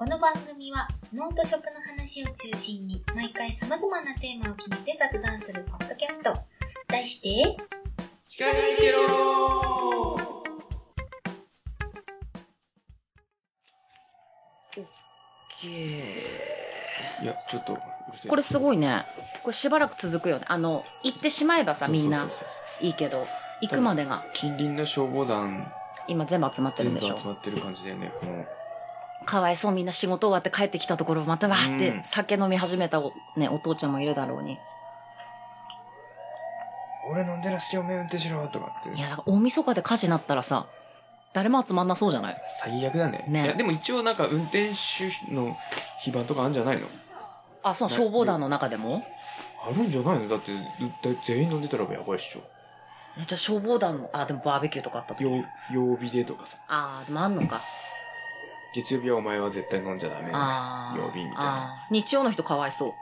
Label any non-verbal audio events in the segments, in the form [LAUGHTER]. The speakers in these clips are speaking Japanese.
この番組は脳と食の話を中心に毎回様々なテーマを決めて雑談するポッドキャスト。題して、近づいてろいや、ちょっとこれすごいね。これしばらく続くよね。あの、行ってしまえばさ、みんないいけど、行くまでが近隣の消防団今全部集まってる全部んでしょ集。まってる感じだよね。この、かわいそうみんな仕事終わって帰ってきたところまたわーってうん酒飲み始めたお,、ね、お父ちゃんもいるだろうに。俺飲んでる隙おめえ運転しろとかってい。や、だから大晦日で火事になったらさ、誰も集まんなそうじゃない？最悪だね。ねいや、でも一応なんか運転手の非番とかあるんじゃないの？あ、そう、消防団の中でも？あるんじゃないの？だって、だって全員飲んでたらやばいっしょ。えじゃあ消防団の、あ、でもバーベキューとかあった時曜です曜日でとかさ。あー、でもあんのか。月曜日はお前は絶対飲んじゃダメ。あー。曜日みたいな。あー日曜の人かわいそう。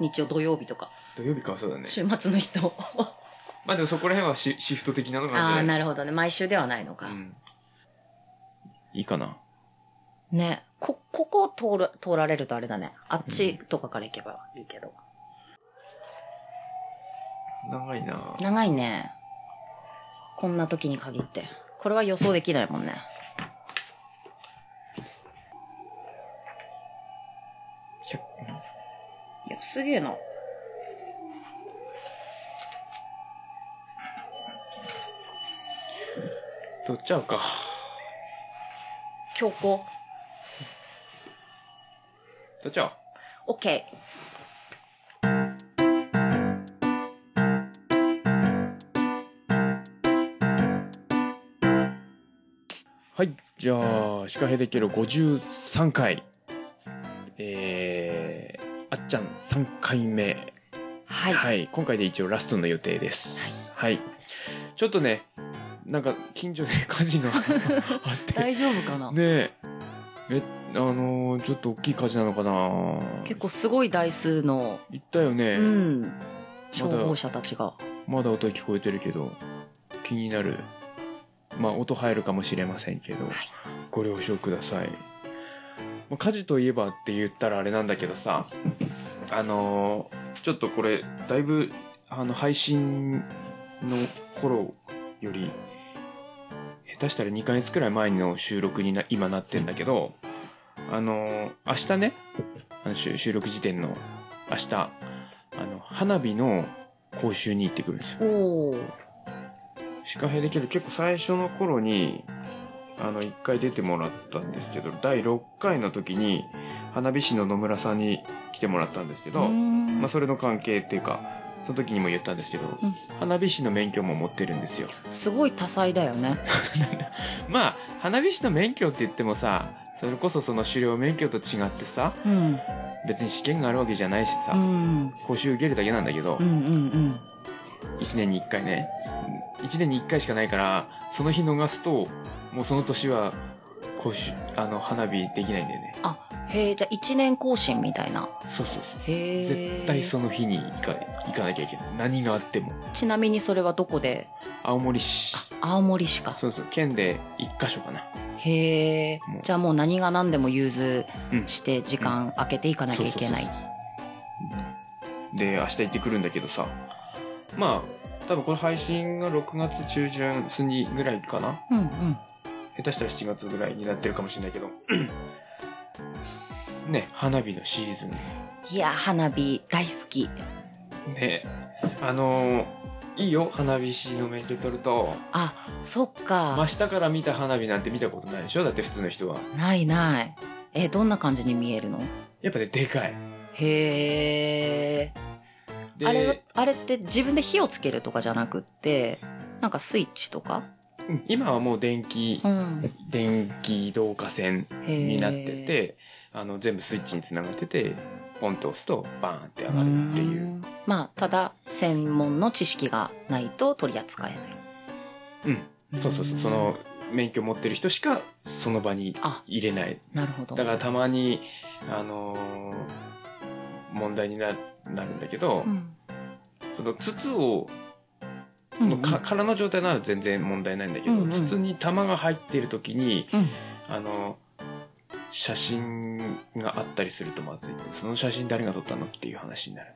日曜土曜日とか。土曜日かそうだね。週末の人。[LAUGHS] まあでもそこら辺はシシフト的なのがああ、あるんじゃなるほどね。毎週ではないのか。うん。いいかなね。こ、ここ通る、通られるとあれだね。あっちとかから行けばいいけど。長いな長いね。こんな時に限って。これは予想できないもんね。いや、すげえな。取っちゃうか。強行。[LAUGHS] 取っちゃおう？オッケはい。じゃあ、シカヘデケロ53回。えー、あっちゃん3回目。ー。はい。はい。今回で一応ラストの予定です。はい。ちょっとね、なんか近所で火事が [LAUGHS] あって。大丈夫かな、ねえ。え、あのー、ちょっと大きい火事なのかな？結構すごい台数の、行ったよね。うん。消防車たちが。まだ音聞こえてるけど、気になる。まあ、音入るかもしれませんけど、ご了承ください。まあ、火事といえばって言ったらあれなんだけどさ、あのーちょっとこれ、だいぶ、あの、配信の頃より、下手したら2ヶ月くらい前の収録にな、今なってんだけど、あのー明日ね、あの収収録時点の明日、あの、花火の講習に行ってくるんですよ。シカヘデケロ結構最初の頃に、あの、一回出てもらったんですけど、第6回の時に、花火師の野村さんに来てもらったんですけど、まあ、それの関係っていうか、その時にも言ったんですけど、うん花火師の免許も持ってるんですよ。すごい多彩だよね。[LAUGHS] まあ、花火師の免許って言ってもさ、それこそその狩猟免許と違ってさ、うん。別に試験があるわけじゃないしさ、うん。講習受けるだけなんだけど、うんうんうん。1年に1回ね。1年に1回しかないから、その日逃すと、もうその年は、講習、あの、花火できないんだよね。あ、へえ、じゃあ一年更新みたいな。そうそうそう。へえ。絶対その日に行か行かなきゃいけない。何があっても。ちなみにそれはどこで？青森市。青森市か。そうそう。県で1箇所かな。へえ。じゃあもう何が何でも融通うんして時間空けていかなきゃいけない。で、明日行ってくるんだけどさ。まあ、多分この配信が6月中旬過ぎぐらいかな。うんうん。下手したら7月ぐらいになってるかもしれないけど。[CLEARS THROAT] ね、花火のシーズン。いや、花火大好き。ねあのーいいよ、花火師の免許取ると。あ、そっか。真下から見た花火なんて見たことないでしょ？だって普通の人は。ないない。え、どんな感じに見えるの？やっぱね、でかい。へえ。で、あれは、あれって自分で火をつけるとかじゃなくって、なんかスイッチとか？うん今はもう電気う、ん。電気導火線。になってて、あの、全部スイッチにつながってて、ポンと押すとバーンって上がるっていう。んまあ、ただ、専門の知識がないと取り扱えない。うん。そうそうそう。その、免許持ってる人しかその場にあ、入れない。なるほど。だからたまに、あのー問題にななるんだけど、うん、その筒を、うんうんか空の状態なら全然問題ないんだけど、うんうん筒に弾が入っている時に、うん。あの、写真があったりするとまずい。その写真誰が撮ったのっていう話になる。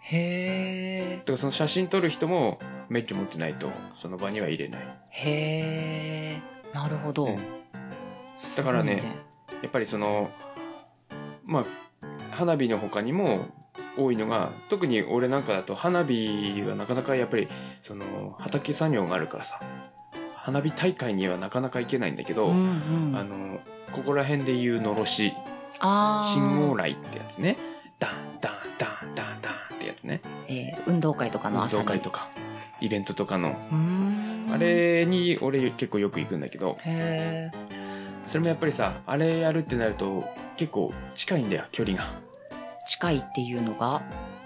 へえだからその写真撮る人も免許持ってないとその場には入れない。へえなるほど、うんだからねやっぱりその、まあ、花火の他にも多いのが、特に俺なんかだと花火はなかなかやっぱり、その、畑作業があるからさ、花火大会にはなかなか行けないんだけど、うんうん、あの、ここら辺で言うのろし、信号来ってやつね。ダンダンダンダンダンってやつね。えー運動会とかの運朝に動会とか、イベントとかの。あれに俺結構よく行くんだけど、それもやっぱりさ、あれやるってなると結構近いんだよ、距離が。近いっていうのが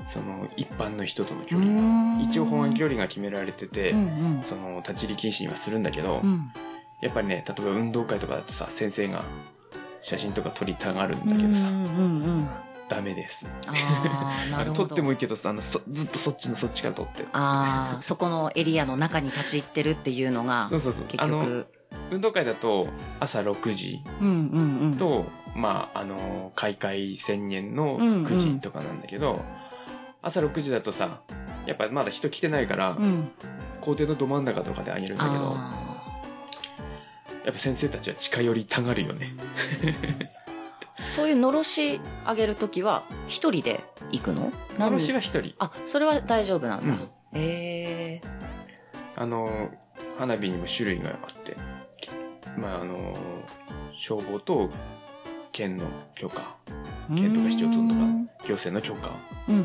その一般の人との距う離が。一応保安距離が決められてて、うんその立ち入り禁止にはするんだけど、うんうんやっぱりね、例えば運動会とかだとさ、先生が写真とか撮りたがるんだけどさ、うんうんうんダメです。[LAUGHS] 撮ってもいいけどさあのそずっとそっちのそっちから撮って。ああそこのエリアの中に立ち入ってるっていうのがそうそうそう。結局運動会だと朝6時うんうんうん。と、まあ、あの、開会宣言のうんうん。9時とかなんだけど、朝6時だとさ、やっぱまだ人来てないから、うん。校庭のど真ん中とかであげるんだけど、あやっぱ先生たちは近寄りたがるよね。ー [LAUGHS] そういうのろしあげるときは一人で行くの？のろし何は一人。あそれは大丈夫なんだ、うん。ええあの、花火にも種類があって、まあ、あの、消防と県の許可、県とか市町村とか行政の許可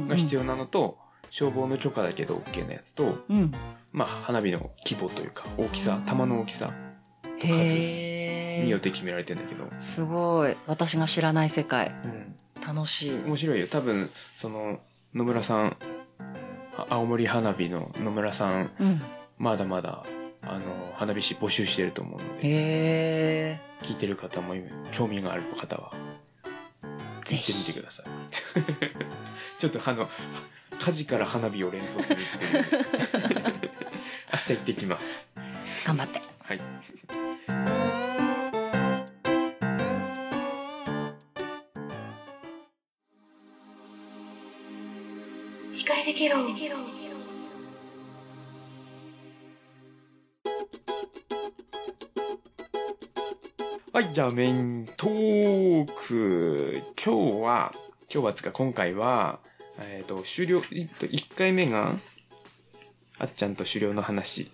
が必要要なのと、消防の許可だけど OK なやつと、うん。まあ、花火の規模というか、大きさ、玉の大きさへえによって決められてんだけど、すごい。私が知らない世界。うん。楽しい。面白いよ。多分、その、野村さん、あ青森花火の野村さん、うん。まだまだ、あの、花火師募集してると思うので、聞いてる方も興味がある方は、ぜ行ってみひてください。[LAUGHS] ちょっとあの、火事から花火を連想するっていう。[LAUGHS] 明日行ってきます。頑張ってはい。司会できろ。はい、じゃあメイントーク。今日は、今日はつか今回は、えっ、と、終了、い1回目が、あっちゃんと狩猟の話。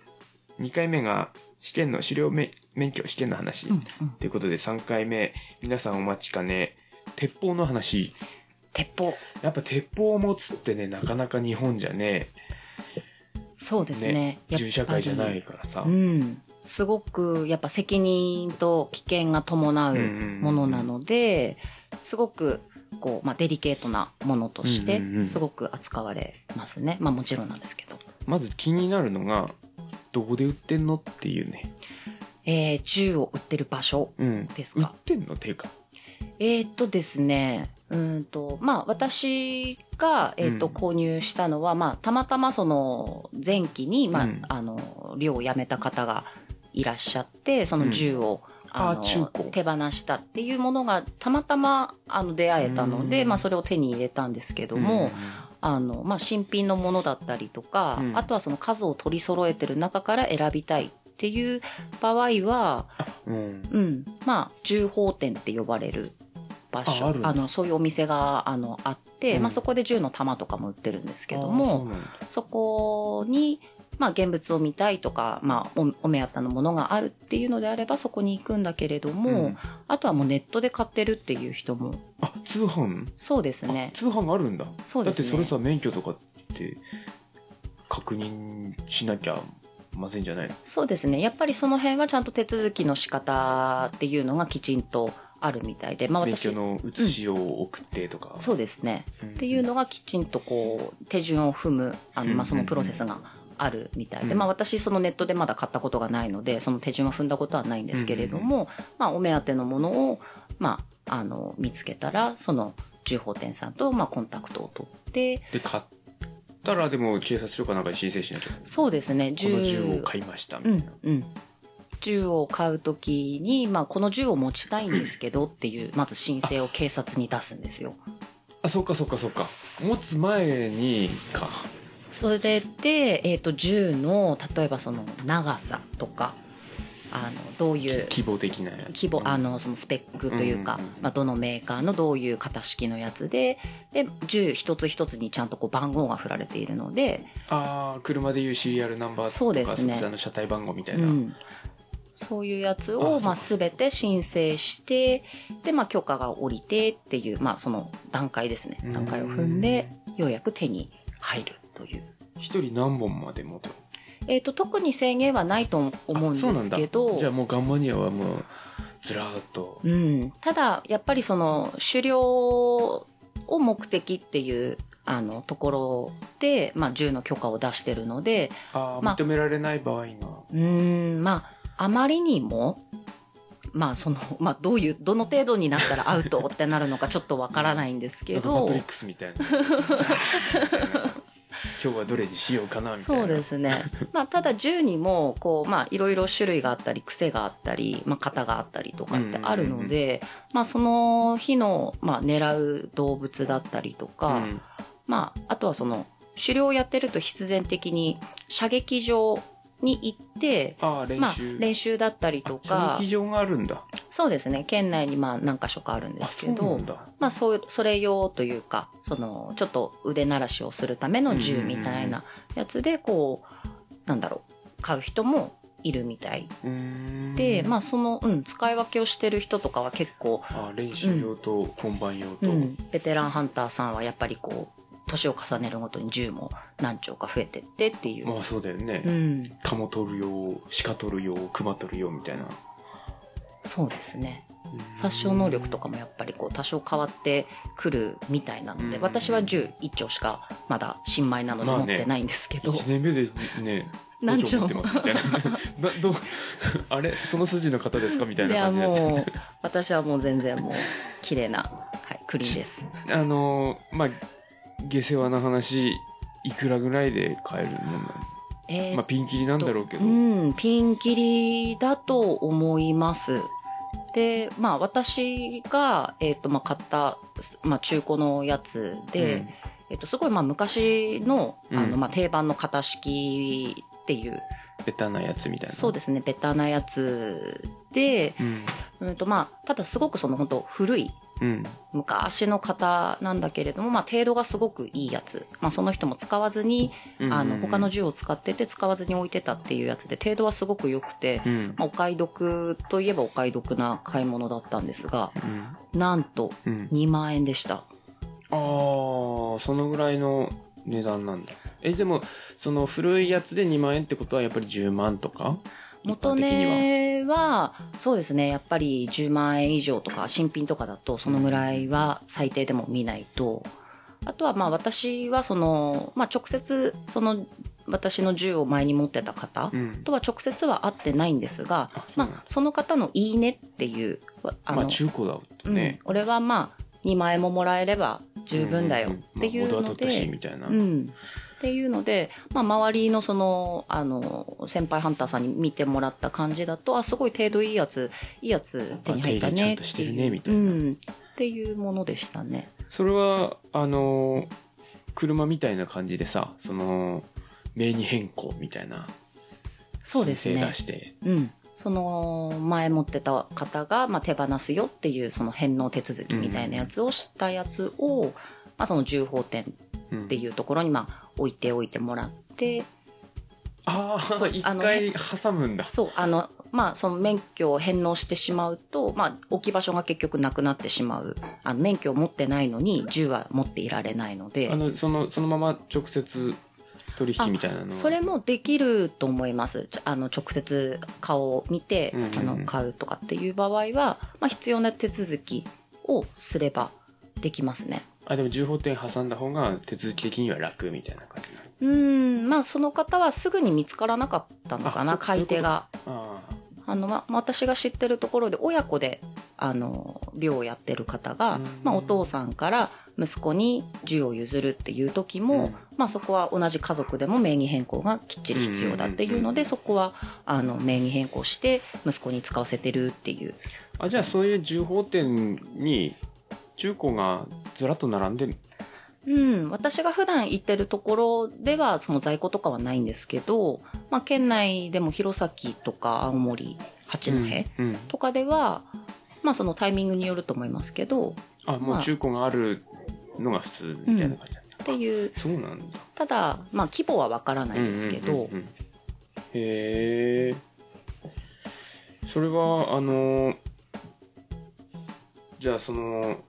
2回目が、試験の、狩猟免免許試験の話。うんうんということで3回目、皆さんお待ちかね、鉄砲の話。鉄砲やっぱ鉄砲を持つってね、なかなか日本じゃね、そうですねやっぱり銃社会じゃないからさ。うんすごくやっぱ責任と危険が伴うものなので、すごくこう、まあ、デリケートなものとしてうんうんうん。すごく扱われますね、まあもちろんなんですけど、まず気になるのが、どこで売ってんのっていうね。えー銃を売ってる場所うん。ですか？売ってんの？ていうか。えーっとですねうーんとまあ私が、えーっとうん。購入したのは、まあ、たまたまその前期に、まあうん。あの寮を辞めた方がいらっしゃってその銃を、あの手放したっていうものがたまたまあの出会えたので、うん。まあ、それを手に入れたんですけども、あのまあ、新品のものだったりとか、うん。あとはその数を取り揃えてる中から選びたいっていう場合は、うん、うん。うん、まあ銃砲店って呼ばれる場所。あのそういうお店があのあって、うん。まあ、そこで銃の弾とかも売ってるんですけどもそこに、まあ、現物を見たいとか、まあ、おお目当てのものがあるっていうのであればそこに行くんだけれども、うん。あとはもうネットで買ってるっていう人も。あ、通販？そうですあね通販があるんだ。そうですね。だってそれさ、免許とかって確認しなきゃまずいんじゃないの？そうですね。やっぱりその辺はちゃんと手続きの仕方っていうのがきちんとあるみたいで、まあ、私免許の写しを送ってとか。そうですね。うん。っていうのがきちんとこう手順を踏むあの、まあ、そのプロセスがあるみたいで、うんまあ、私そのネットでまだ買ったことがないのでその手順は踏んだことはないんですけれども、まあ、お目当てのものを、まあ、あの見つけたらその銃砲店さんと、まあ、コンタクトを取ってで、買ったらでも警察署かなんかに申請しなきゃ。そうですねこの銃を買いましたみたいな。うんうん銃を買うときに、まあ、この銃を持ちたいんですけどっていう、まず申請を警察に出すんですよ。あそっかそっかそっか持つ前にかそれで、えっ、と、銃の、例えばその長さとか、あの、どういう、希望的なやつ。規模、あの、そのスペックというか、うんうんうん。まあ、どのメーカーのどういう型式のやつで、で、銃一つ一つにちゃんとこう番号が振られているので、ああ車でいうシリアルナンバーとかそうですね。車体番号みたいうな、ん。そういうやつあを、まあ、すべて申請して、で、まあ、許可が下りてっていう、まあ、その段階ですね。う。ん。段階を踏んで、ようやく手に入るという。一人何本まで持てる？えっ、と、特に制限はないと思うんですけど。じゃあもうガンマニアはもうずらーっと。うん。ただ、やっぱりその、狩猟を目的っていう、あの、ところで、まあ、銃の許可を出してるので、あーまあ認められない場合がうーん、まあ、あまりにも、まあ、その、[LAUGHS] まあ、どういう、どの程度になったらアウトってなるのかちょっとわからないんですけど。マトリッ、クスみたいな [LAUGHS] 今日はどれにしようかなみたいな。そうですね。[LAUGHS] まあ、ただ銃にも、こう、まあ、いろいろ種類があったり、癖があったり、まあ、型があったりとかってあるので、まあ、その日の、まあ、狙う動物だったりとか、うん。まあ、あとはその、狩猟をやってると必然的に射撃場に行って、ああ練まあ習、、練習だったりとか。あ射撃、場があるんだ。そうですね、県内にまあ何箇所かあるんであすけど。まあそう、それ用というか、その、ちょっと腕慣らしをするための銃みたいなやつで、こう、なんだろう、買う人もいるみたい。で、まあその、うん、使い分けをしてる人とかは結構、あ練習用と本番用と、うん、ベテランハンターさんはやっぱりこう、年を重ねるごとに銃も何丁か増えてってっていう。まあそうだよね、うん、カモ取る用鹿取る用熊取る用みたいな。そうですね。殺傷能力とかもやっぱりこう多少変わってくるみたいなので、うん。私は銃1丁しかまだ新米なので持ってないんですけど、1年目でね [LAUGHS] 何丁5持ってますみたいな。[LAUGHS] などう [LAUGHS] あれ？その筋の方ですかみたいな感じでもう私はもう全然もう綺麗な、はい、クリーンです。あのーまあ下世話な話いくらぐらいで買えるもんなのえーまあピンキリなんだろうけど、うん、ピンキリだと思います。で、まあ私が、えっ、と、まあ買った、まあ中古のやつで、うん。えっ、と、すごいまあ昔の、あの、うんまあ定番の型式っていう、ベタなやつみたいな？そうですね、ベタなやつで、うん。うんとまあ、ただすごくその本当古い、うん。昔の型なんだけれども、まあ程度がすごくいいやつ。まあその人も使わずに、うんあの、他の銃を使ってて使わずに置いてたっていうやつで、程度はすごく良くて、うん。まあお買い得といえばお買い得な買い物だったんですが、うん。なんとうん。2万円でした。ああそのぐらいの値段なんだ。えでもその古いやつで2万円ってことはやっぱり10万とか？元値は、そうですね、やっぱり10万円以上とか、新品とかだとそのぐらいは最低でも見ないと、あとはまあ私はその、まあ直接その私の銃を前に持ってた方うん。とは直接は会ってないんですが、うなんだ。まあその方のいいねっていう、あまあ中古だとね、うん、俺はまあ2万円ももらえれば十分だよっていうので、みたいな、うん。っていうので、まあ、周りのその、あの、先輩ハンターさんに見てもらった感じだと、あ、すごい程度いいやつ、いいやつ手に入ったねっていう。ねみたいなうん。っていうものでしたね。それはあの車みたいな感じでさその名義変更みたいなそうですね申請出。してうん。その、前持ってた方が、まあ、手放すよっていう、その返納手続きみたいなやつをしたやつを、まあ、その銃砲店うんっていうところに、まあ、置いておいてもらって、ああ一回挟むんだそう、あの、まあ、その免許を返納してしまうと、まあ、置き場所が結局なくなってしまう。あの、免許を持ってないのに、銃は持っていられないのであ、のそのそのまま直接取引みたいなのはそれもできると思います。あの、直接顔を見てあの、買うとかっていう場合は、まあ、必要な手続きをすればできますね。あでも銃砲店挟んだ方が手続き的には楽みたいな感じうーん、まあ、その方はすぐに見つからなかったのかな、買い手が。ああの、ま、私が知ってるところで親子で、あの、寮をやってる方がうん、まあ、お父さんから息子に銃を譲るっていう時も、うん。まあ、そこは同じ家族でも名義変更がきっちり必要だっていうので、そこは、あの、名義変更して、息子に使わせてるっていう。あじゃあそういう銃砲店に中古がずらっと並んでる。うん、私が普段行ってるところでは、その在庫とかはないんですけど、まあ、県内でも弘前とか青森、八戸うんうん。とかでは、まあ、そのタイミングによると思いますけど、あもう中古があるのが普通みたいな感じなん。だ、っていう、そうなんだ。ただ、まあ、規模はわからないですけど、うんうんうんうん。へえそれはあのじゃあその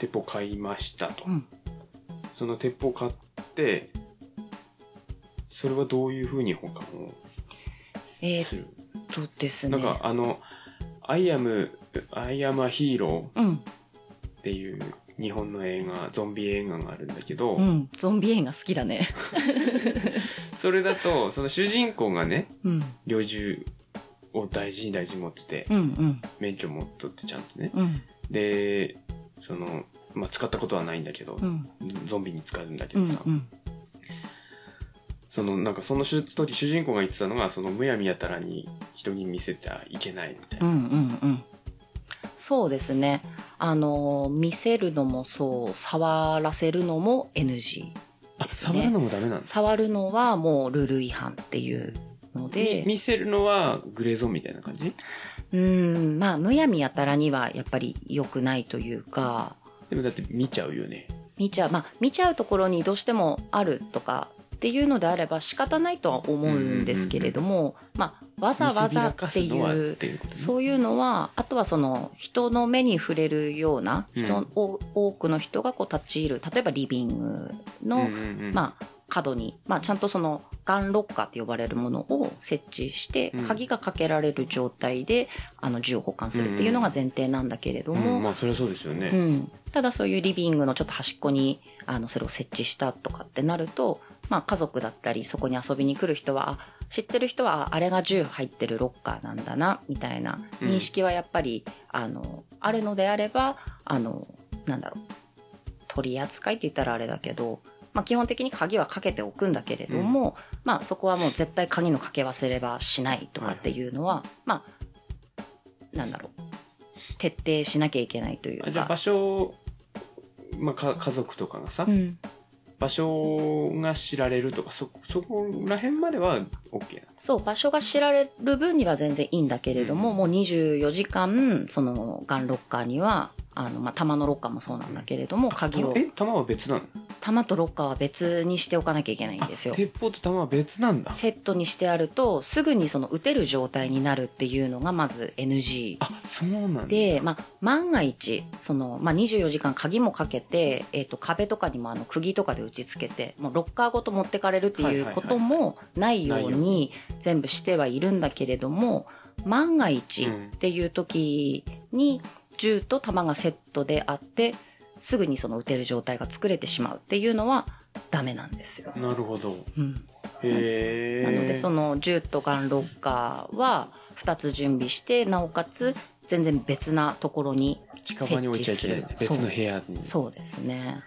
鉄砲買いましたと、うん。その鉄砲買ってそれはどういうふうに保管をえーする、っとですなんね。かあの「アイアムアイアムアヒーロー」うん、っていう日本の映画ゾンビ映画があるんだけど、うん、ゾンビ映画好きだね。[LAUGHS] それだとその主人公がねうん、猟銃を大事に大事に持ってて、うん、うん、免許持っとってちゃんとね。うん、でその、まあ、使ったことはないんだけど、うん、ゾンビに使うんだけうん、どさ、うん、そのなんかその時主人公が言ってたのがそのむやみやたらに人に見せてはいけないみたいうん、うな、ん、うん。そうですね。あの、見せるのもそう、触らせるのも NG。ね。触るのもダメなんです触るのはもうルール違反っていうのみで、見せるのはグレーゾーンみたいな感じ？うん、まあ、むやみやたらにはやっぱり良くないというか、でもだって見ちゃうよね。見ちゃう、まあ、見ちゃうところにどうしてもあるとかっていうのであれば仕方ないとは思うんですけれども、まあ、わざわざっていうね。そういうのは、あとはその人の目に触れるような人、うん。お多くの人がこう立ち入る、例えばリビングの、うんうんうん。まあ、角に、まあ、ちゃんとそのガンロッカーって呼ばれるものを設置してうん、鍵がかけられる状態で、あの、銃を保管するっていうのが前提なんだけれども、うんまあそれはそうですよね、うん、ただそういうリビングのちょっと端っこにあのそれを設置したとかってなると、まあ、家族だったりそこに遊びに来る人はあ知ってる人はああれが銃入ってるロッカーなんだなみたいなうん。認識はやっぱり、あのあるのであればあのなんだろう。取り扱いって言ったらあれだけど、まあ、基本的に鍵はかけておくんだけれども、まあ、そこはもう絶対鍵のかけ忘れはしないとかっていうのは、まあなんだろう。徹底しなきゃいけないというか。あじゃあ場所、まあ、か家族とかがさ、うん。場所が知られるとかそそこら辺までは OK なの？そう、場所が知られる分には全然いいんだけれども、うん。もう24時間、その、ガンロッカーには、あの、まあ、弾のロッカーもそうなんだけれども、鍵を、え弾は別なの？弾とロッカーは別にしておかなきゃいけないんですよ。あ。鉄砲と弾は別なんだ。セットにしてあると、すぐにその撃てる状態になるっていうのがまず NG。あそうなんだ。で、まあ、万が一、その、まあ、24時間鍵もかけて、えっ、と、壁とかにもあの、釘とかで打ち付けて、もうロッカーごと持ってかれるっていうこともないように全部してはいるんだけれども、万が一っていう時に、銃と弾がセットであって、すぐにその撃てる状態が作れてしまうっていうのはダメなんですよ。なるほど。うん。へえなのでその銃とガンロッカーは2つ準備してなおかつ全然別なところに近場に置いちゃいけない別の部屋に。そう。ですね。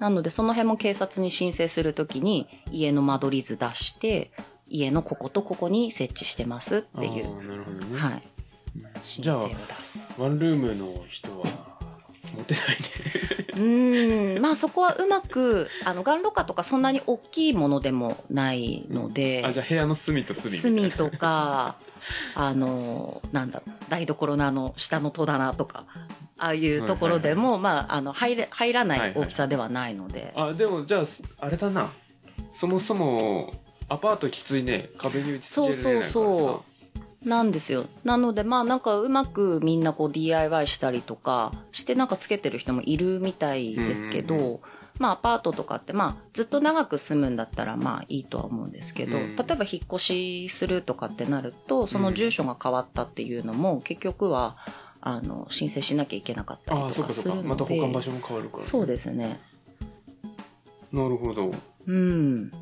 なのでその辺も警察に申請するときに家の間取り図出して家のこことここに設置してますっていう。なるほどね、はい。申じゃあワンルームの人は持ってないね。うーん。まあそこはうまくあのガンロッカーとかそんなに大きいものでもないので、あじゃあ部屋の隅と隅隅とか、あの、なんだろう、台所のあの、下の戸棚とか、ああいうところでも、まあ、あの、入れ、入らない大きさではないので、あでもじゃああれだな。そもそもアパートきついね。壁に打ち付けられないからさ。そうそうそなんですよ。なので、まあなんかうまくみんなこう DIY したりとかしてなんかつけてる人もいるみたいですけど、うんうんまあアパートとかってまあずっと長く住むんだったらまあいいとは思うんですけど、うん例えば引っ越しするとかってなると、その住所が変わったっていうのも結局は、あの、申請しなきゃいけなかったりとかするので。また保管場所も変わるから、そうですね。なるほどうん。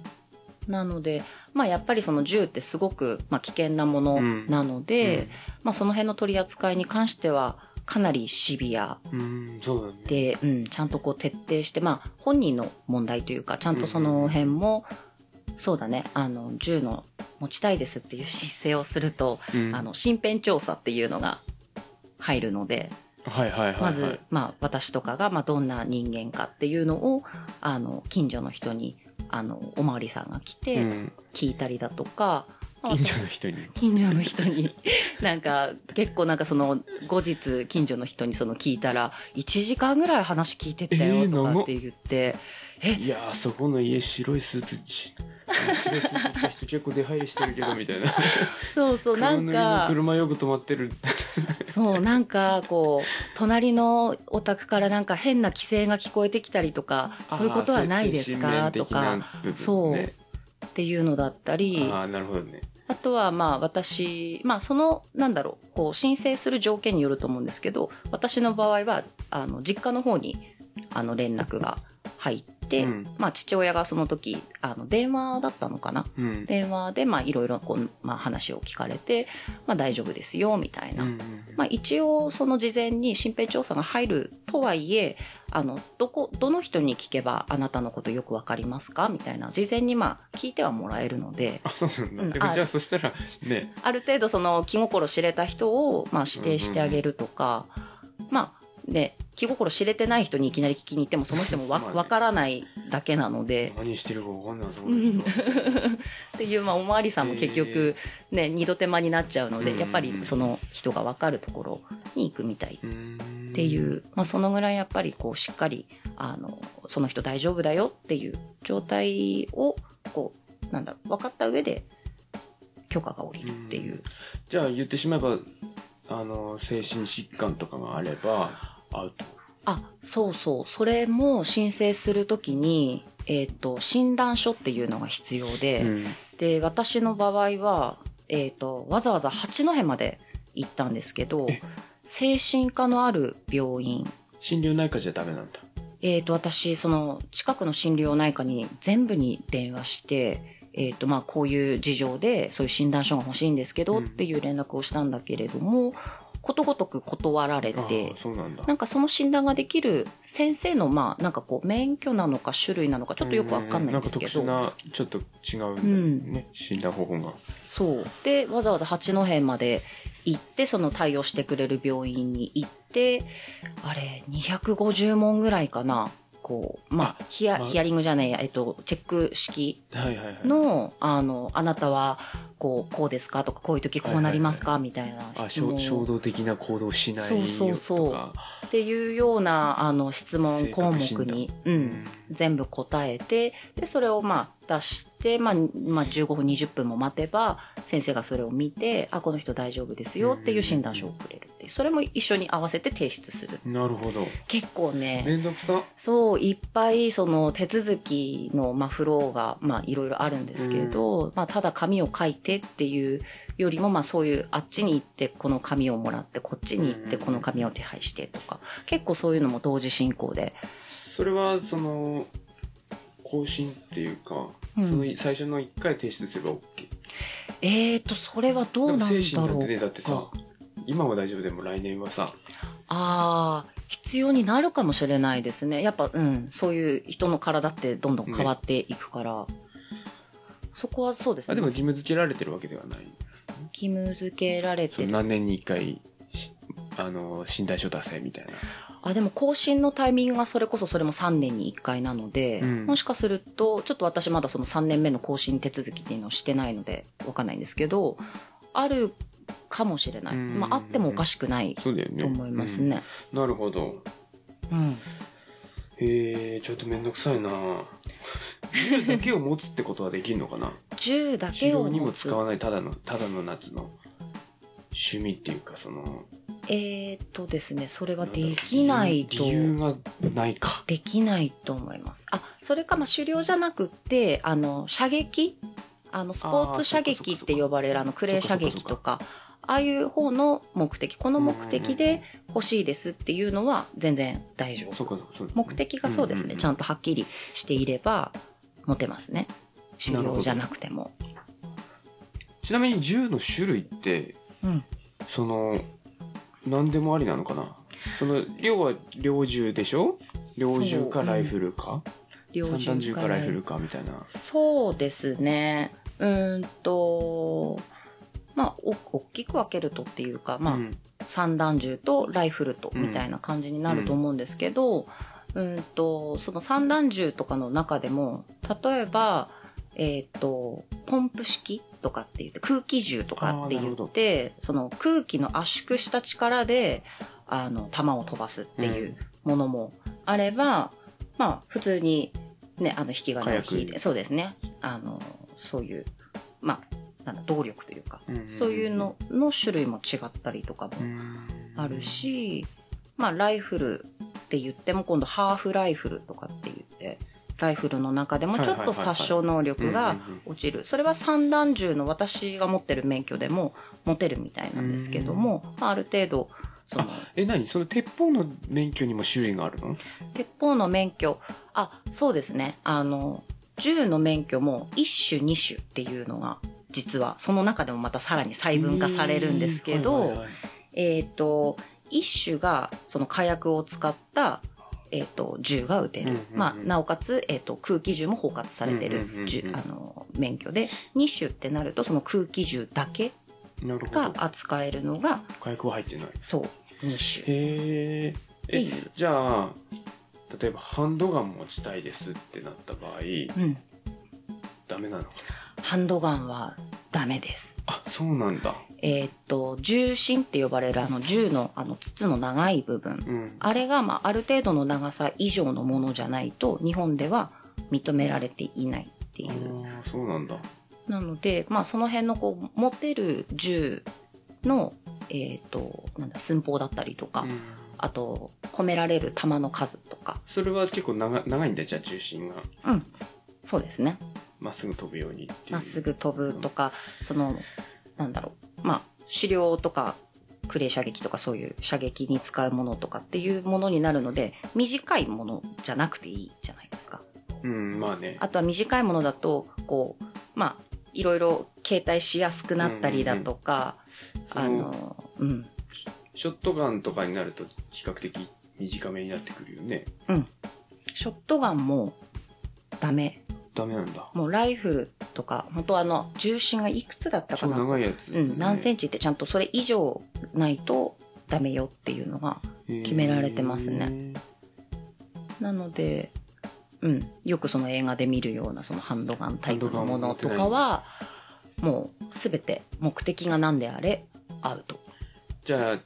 なので、まあやっぱりその銃ってすごく、まあ、危険なものなので、うんまあその辺の取り扱いに関してはかなりシビアうん、そうだね。で、うん、ちゃんとこう徹底して、まあ本人の問題というか、ちゃんとその辺も、そうだね、あの、銃の持ちたいですっていう姿勢をすると、うんあの、身辺調査っていうのが入るので、はいはいはい、はい。まず、まあ、私とかが、まあ、どんな人間かっていうのを、あの、近所の人に、あの、おまわりさんが来うて、ん、聞いたりだとか、まあ近所の人に。近所の人に、[LAUGHS] なんか、結構なんかその、後日、近所の人にその聞いたら、1時間ぐらい話聞いてったえよとかって言って、え、いやー、そこの家白いスーツし、白いスーツ着た人結構出入りしてるけど、みたいな。[LAUGHS] そうそう、なんか、車よく止まってる。そう、なんか、こう、隣のお宅からなんか変な規制が聞こえてきたりとか、そういうことはないですか？とか、そうね、っていうのだったり、ああ、なるほどね。あとはまあ私、まあその、なんだろう、こう申請する条件によると思うんですけど、私の場合は、あの、実家の方に、あの、連絡が入って、うん。まあ父親がその時、あの、電話だったのかな？うん。電話でまあいろいろこう、まあ話を聞かれて、まあ大丈夫ですよ、みたいな。うんまあ一応その事前に身辺調査が入るとはいえ、あの、どこ、どの人に聞けばあなたのことよくわかりますか？みたいな、事前にまあ聞いてはもらえるので、あ、そうなんじゃあそしたら、ね、ある程度その気心知れた人をまあ指定してあげるとか、まあね、気心知れてない人にいきなり聞きに行ってもその人もわまあね。わからないだけなので、何してるかわかんないそこの人。は。[LAUGHS] っていう、まあ、おまわりさんも結局、ね、二度手間になっちゃうので、うん。やっぱりその人がわかるところに行くみたい。っっていう、まあ、そのぐらいやっぱりこうしっかりあのその人大丈夫だよっていう状態をこうなんだろう分かった上で許可が下りるっていう、じゃあ言ってしまえば、あの、精神疾患とかがあれば、アウト。あそうそうそれも申請するときに、えっと診断書っていうのが必要で、うんで私の場合は、えっとわざわざ八戸まで行ったんですけど精神科のある病院心療内科じゃダメなんだ。えっ、と、私、その、近くの心療内科に全部に電話して、えっ、と、まあ、こういう事情で、そういう診断書が欲しいんですけど、うんっていう連絡をしたんだけれども、ことごとく断られあてあ、、そうなんだ。なんかその診断ができる先生の、まあ、なんかこう、免許なのか種類なのか、ちょっとよくわかんないんですけど、なんか特殊な、ちょっと違うんだね、診断方法が。そう。で、わざわざ八戸まで行って、その対応してくれる病院に行って、あれ、250問ぐらいかな。こう、まあ、ヒア、まあ。ヒアリングじゃねえや、えっと、チェック式はいはいはい。の、あの、あなたは、こう、こうですかとか、こういう時こうなりますか、みたいなあ、質問。衝衝動的な行動しないよとか。そうそうそうっていうような、あの、質問項目に、うん、全部答えて、で、それをまあ出して、まあ、まあ15分、20分も待てば、先生がそれを見て、あ、この人大丈夫ですよっていう診断書をくれるってそれも一緒に合わせて提出する。なるほど。結構ね、めんどくさ。そう、いっぱいその手続きの、まあ、フローが、まあ、いろいろあるんですけど、まあ、ただ紙を書いてっていうよりも、まあ、そういう、あっちに行ってこの紙をもらって、こっちに行ってこの紙を手配してとか、結構そういうのも同時進行で。それは、その、更新っていうか、うんその最初の1回提出すれば OK。えーと、それはどうなんだろう精神だってね、だってさか、今は大丈夫でも来年はさ、ああ、必要になるかもしれないですね。やっぱ、うん、そういう人の体ってどんどん変わっていくから、そこはそうですね。あでも義務付けられてるわけではない。義務付けられてる。何年に1回、しあの、診断書出せみたいな。あ、でも更新のタイミングがそれこそそれも3年に1回なので、うんもしかすると、ちょっと私まだその3年目の更新手続きっていうのをしてないので、わかんないんですけど、あるかもしれない。うんまあ、あってもおかしくない。と思いますね。うん。なるほど。うん。へえ、ちょっとめんどくさいな銃だけを持つってことはできるのかな？銃だ治けを療にも持つ使わないただの、ただの夏の趣味っていうか、その、えー、っとですね、それはできないと理。由がないか。できないと思います。あ、それか、まあ、狩猟じゃなくって、あの、射撃？あの、スポーツ射撃って呼ばれる、あの、クレー射撃とか、ああいう方の目的、この目的で欲しいですっていうのは全然大丈夫。目的がそうですね、ちゃんと。とはっきりしていれば持てますね。狩猟じゃなくても。ちなみに銃の種類って、うん。その、何でもありなのかな？その、要は猟銃でしょ？猟銃かライフルか、猟散弾銃かライフルか。かみたいな。そうですね。うーんと、まあ、お大きく分けるとっていうか、まあ、うん散弾銃とライフルとうんみたいな感じになると思うんですけど、うん、とその散弾銃とかの中でも例えば、えっとポンプ式とかって言って空気銃とかって言ってその空気の圧縮した力であの弾を飛ばすっていうものもあれば、まあ普通に、ね、あの引き金を引いてそうですね。あのそういうまあなんだ動力というか、そういうのの種類も違ったりとかもあるし、まあライフルって言っても今度ハーフライフルとかって言ってライフルの中でもちょっと殺傷能力が落ちる。それは散弾銃の私が持ってる免許でも持てるみたいなんですけども、まあ、ある程度そのえ、何？その鉄砲の免許にも種類があるの？鉄砲の免許。あそうですね。あの銃の免許も1種2種っていうのが実はその中でもまたさらに細分化されるんですけど、はいはいはいえっ、と、一種がその火薬を使った、えっ、と、銃が撃てる。うんうんうんまあ、なおかつ、えっ、と、空気銃も包括されてるあの、免許で、二種ってなると、その空気銃だけがど。扱えるのが、火薬は入ってない。そう、二種。へえ。じゃあ、例えばハンドガン持ちたいですってなった場合、うん。ダメなの？ハンドガンはダメです。あ、そうなんだ。えっ、と、銃身って呼ばれるあの銃のあの筒の長い部分。うん。あれが、まあ、ある程度の長さ以上のものじゃないと、日本では認められていないっていあう。あ、そうなんだ。なので、まあ、その辺のこう持てる銃の、えっとなんだ寸法だったりとか、うんあと込められる弾の数とか、それは結構長長いんだじゃあ重心がうん、そうですねまっすぐ飛ぶようにまっすぐ飛ぶとかそのなんだろうまあ狩猟とかクレー射撃とかそういう射撃に使うものとかっていうものになるので短いものじゃなくていいじゃないですか。うんまあねあとは短いものだとこうまあいろいろ携帯しやすくなったりだとか、あそののうんショットガンとかになると比較的短めになってくるよねうん。ショットガンもダメ。ダメなんだもうライフルとか、本当あの、重心がいくつだったかな。超長いやつ、うん、何センンチってちゃんとそれ以上ないとダメよっていうのが。決められてますねなので、うん、よくその映画で見るようなそのハンドガンタイプのものとかは、もうすべて目的が何であれ、アウト。じゃ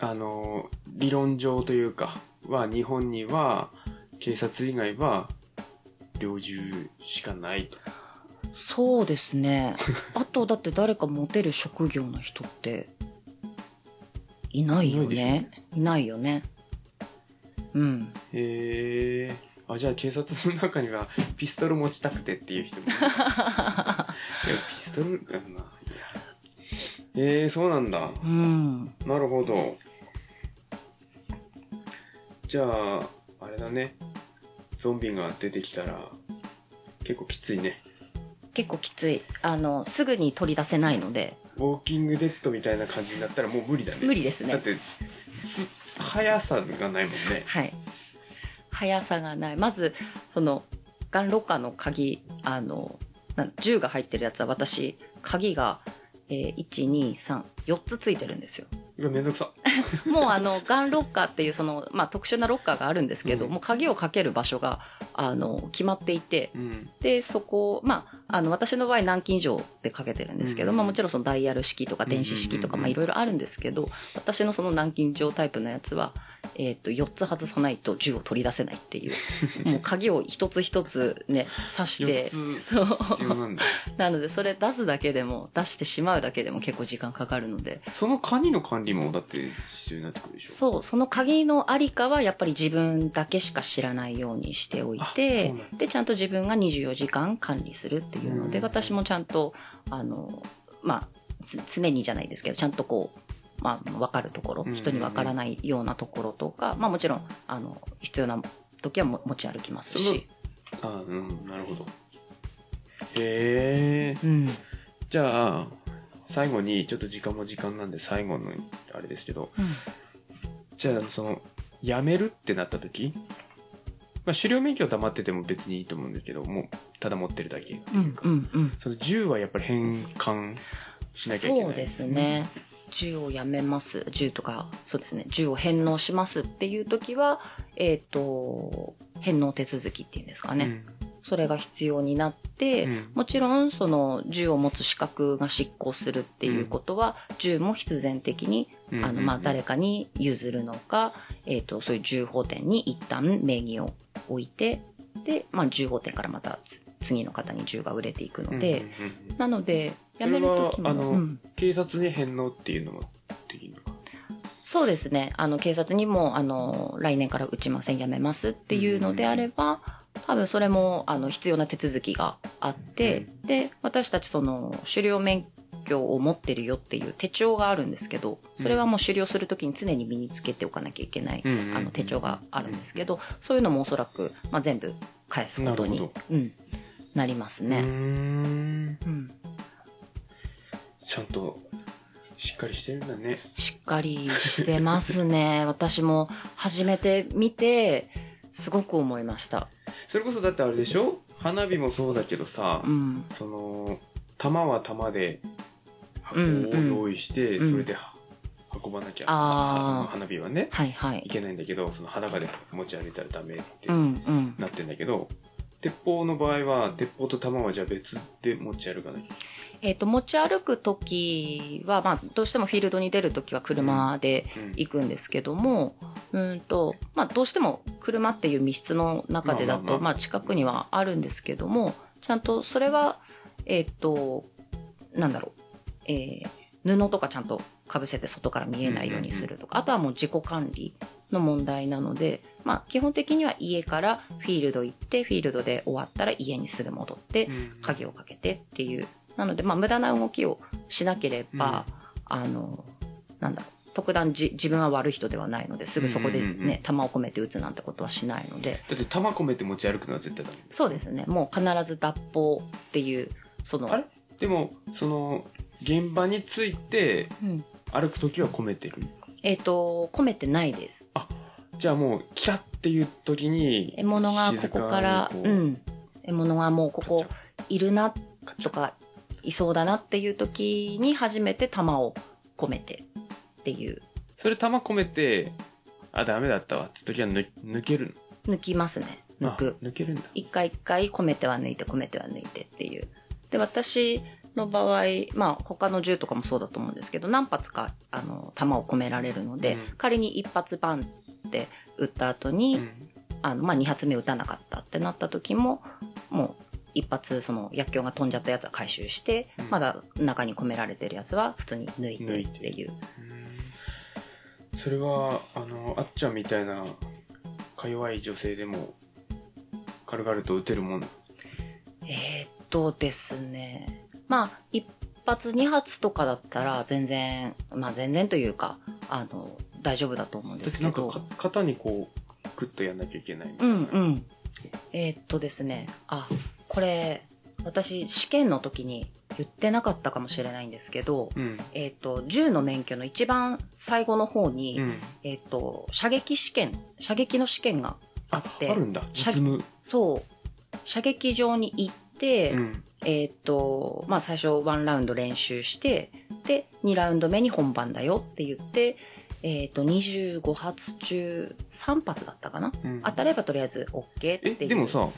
ああの理論上というかは日本には警察以外は猟銃しかないとそうですね。[LAUGHS] あと、だって誰か持てる職業の人って、いないよね。いないよね。うん。へえあじゃあ警察の中にはピストル持ちたくてっていう人もい [LAUGHS] やピストルかなえー、そうなんだうん。なるほどじゃああれだねゾンビが出てきたら結構きついね結構きつい。あの、すぐに取り出せないので、ウォーキングデッドみたいな感じになったらもう無理だね無理ですね。だってす速さがないもんねはい。速さがない。まず、その、ガンロッカーの鍵、あの、銃が入ってるやつは私、鍵が、えー、1、2、3、4つついてるんですよ。うわめんどくさ。[LAUGHS] もうあの、ガンロッカーっていうその、まあ特殊なロッカーがあるんですけど、うん。もう鍵をかける場所が、あの、決まっていて、うん。で、そこ、まあ、あの、私の場合南京錠でかけてるんですけど、うん。まあもちろんそのダイヤル式とか電子式とか、いろいろあるんですけど、私のその南京錠タイプのやつは、えっ、と、4つ外さないと銃を取り出せないっていう、[LAUGHS] もう鍵を一つ一つね、[LAUGHS] 刺して、4つそう。[LAUGHS] なので、それ出すだけでも、出してしまうだけでも結構時間かかるので、その鍵の管理もだって必要になってくるでしょ？そう、その鍵のありかはやっぱり自分だけしか知らないようにしておいあてで、ちゃんと自分が24時間管理するっていうので、うん。私もちゃんと、あの、まあ、つ常にじゃないですけど、ちゃんとこう、まあ、わかるところうん、人にわからないようなところとか、まあもちろん、あの、必要な時はも持ち歩きますし、あうんなるほどへえうん。じゃあ最後にちょっと時間も時間なんで最後のあれですけどうん。じゃあその辞めるってなった時まあ狩猟免許は黙ってても別にいいと思うんですけどもうただ持ってるだけうん。うん。うん。その銃はやっぱり返還しなきゃいけないそうですね。銃をやめます。銃とか、そうですね。銃を返納しますっていう時は、えっ、と、返納手続きっていうんですかね。それが必要になって、うんもちろんその銃を持つ資格が執行するっていうことは、銃も必然的に、うんあの、まあ、誰かに譲るのか、えっ、と、そういう銃砲店に一旦名義を置いて、で、まあ、銃砲店からまたつ次の方に銃が売れていくので、うんうんうんなので、やめる時も、それはあのうん。警察に返納っていうのもできるのか？そうですね。あの、警察にも、あの、来年から打ちません、やめますっていうのであれば、多分それも、あの、必要な手続きがあって、で、私たちその、狩猟免許を持ってるよっていう手帳があるんですけど、それはもう狩猟するときに常に身につけておかなきゃいけない、うんうんうん。あの、手帳があるんですけど、そういうのもおそらく、まあ、全部返すことになるほ、うん、なりますね。んうん。ちゃんとしっかりしてるんだねしっかりしてますね。[LAUGHS] 私も初めて見て、すごく思いました。それこそだってあれでしょ？花火もそうだけどさ、うん。その玉は玉で箱をうんうん用意して、うんそれでは運ばなきゃ、花火はねはいはいい。けないんだけどその裸で持ち歩いたらダメってうんうん。なってんだけど、鉄砲の場合は鉄砲と弾はじゃあ別で持ち歩かなきゃえっ、と、持ち歩くときは、まあ、どうしてもフィールドに出るときは車でうん行くんですけども、うんと、まあ、どうしても車っていう密室の中でだと、まあ近くにはあるんですけども、ちゃんとそれは、えっ、と、なんだろう、えー布とかちゃんとかぶせて外から見えないようにするとか、あとはもう自己管理の問題なので、まあ、基本的には家からフィールド行って、フィールドで終わったら家にすぐ戻って、鍵をかけてっていう。なので、まあ、無駄な動きをしなければ、あの、なんだろう、特段じ自分は悪い人ではないので、すぐそこでうんうんうん。ね、弾を込めて撃つなんてことはしないので、だって弾込めて持ち歩くのは絶対ダメそうですね、もう必ず脱法っていう、その、あれ？でもその現場についてうん、歩く時は込めてる？えっ、と、込めてないです。じゃあもうキャッっていう時に獲物がここから、うん、獲物がもうここいるなとか、いそうだなっていう時に初めて弾を込めてっていう、それ弾込めてあダメだったわって時は抜抜ける抜きますね。の抜くあ。抜けるんだ一回一回込めては抜いて込めては抜いてっていう。で、私の場合、まあ他の銃とかもそうだと思うんですけど、何発か、あの、弾を込められるので、うん。仮に一発バンって撃った後に、うん。あの、まあ二発目撃たなかったってなった時も、もう一発その薬莢が飛んじゃったやつは回収して、うん。まだ中に込められてるやつは普通に抜いてってていう。うん。それはあのあっちゃんみたいなか弱い女性でも軽々と撃てるもん？えーっとですね。まあ、一発二発とかだったら全然、まあ全然というか、あの、大丈夫だと思うんですけど。私なんかか。肩にこうグッとやんなきゃいけないみたういな、んうん。えーっとですね。あ、これ、私試験の時に言ってなかったかもしれないんですけど、うん。えーっと、銃の免許の一番最後の方に、うん。えーっと、射撃試験、射撃の試験があって、あるんだ。射実務。そう、射撃場に行って、うんえーっと、まあ最初ワンラウンド練習して、で、2ラウンド目に本番だよって言って、えーっと、25発中3発だったかな、うん。当たればとりあえず OK って。えでもさん？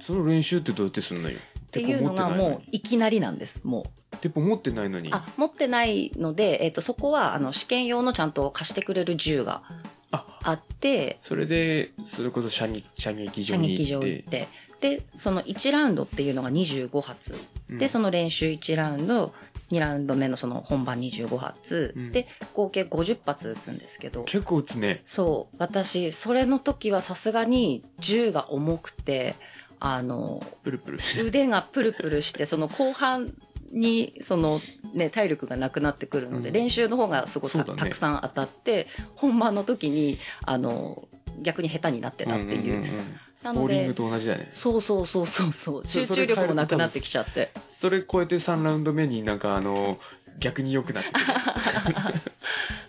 その練習ってどうやってすんのよ？っていうのがもういきなりなんです、もう。鉄砲持ってないのに。あ、持ってないので、えーっと、そこは、あの、試験用のちゃんと貸してくれる銃があ。あって、それでそれこそ射撃射撃場射に行って。撃場行って、で、その1ラウンドっていうのが25発。うん。で、その練習1ラウンド、2ラウンド目のその本番25発、うん。で、合計50発撃つんですけど、結構撃つね。そう、私、それの時はさすがに銃が重くて、あの、プルプル。腕がプルプルして、その後半に、そのね、体力がなくなってくるので、うん。練習の方がすごくた,、ね。くさん当たって、本番の時に、あの、逆に下手になってたっていう。んんんんなのでボーリングと同じだよね。そうそうそうそうそう。集中力もなくなってきちゃって。それ超えて3ラウンド目になんかあの逆に良くなってくる。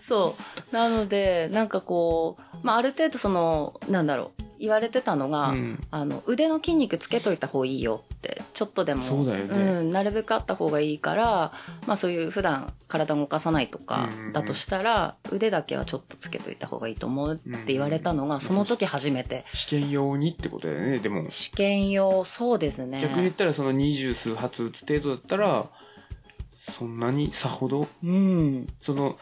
[LAUGHS] そう。なのでなんかこう、まあ、ある程度そのなんだろう言われてたのが、うん。あの腕の筋肉つけといた方がいいよってちょっとでもそうだよね。ん、なるべくあった方がいいから、まあ、そういう普段体動かさないとかうんうんうん。だとしたら、腕だけはちょっとつけといた方がいいと思うって言われたのが、うん。その時初めて。試験用にってことだよねでも。試験用そうですね。逆に言ったらその二十数発打つ程度だったらそんなにさほど？うん。その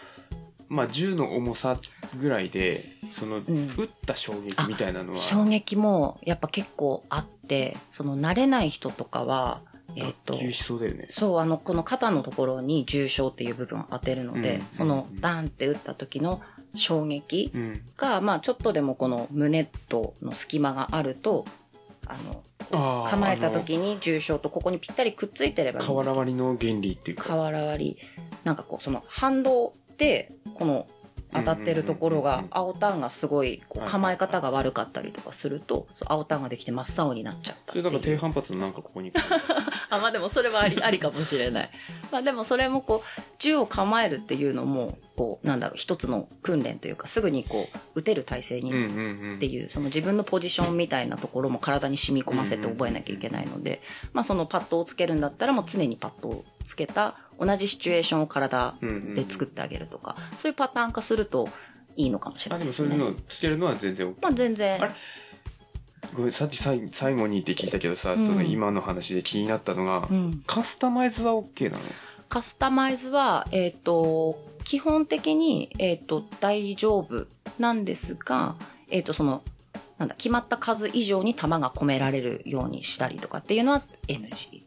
まあ銃の重さぐらいでその、ん。撃った衝撃みたいなのは。衝撃もやっぱ結構あってその慣れない人とかはえっ、と脱臼しそうだよね。そうあのこの肩のところに重傷っていう部分を当てるので、うん。そのうん。ダンって打った時の衝撃うん。が、まあちょっとでもこの胸との隙間があるとあのあー構えた時に重傷とここにぴったりくっついてればいい瓦割りの原理っていうか瓦割りなんかこうその反動でこの当たってるところが青タンがすごいこうはい構え方が悪かったりとかすると青タンができて真っ青になっちゃったっていう。それなんか低反発のなんかここに [LAUGHS] あまあでもそれはあり [LAUGHS] ありかもしれない。まあでもそれもこう銃を構えるっていうのもこうなんだろう一つの訓練というかすぐにこう撃てる体勢にっていうその自分のポジションみたいなところも体に染み込ませて覚えなきゃいけないので、まあ、そのパッドをつけるんだったらもう常にパッドをつけた同じシチュエーションを体で作ってあげるとか、そういうパターン化するといいのかもしれあないですね。でもそういうのをつけるのは全然 OK まあ、全然。あれ？ごめんさっき最最後にって聞いたけどさ、うん。その今の話で気になったのが、うん、カスタマイズは OK なの？カスタマイズは、えっと基本的に、えっと大丈夫なんですが、えっとそのなんだ決まった数以上に弾が込められるようにしたりとかっていうのは NG。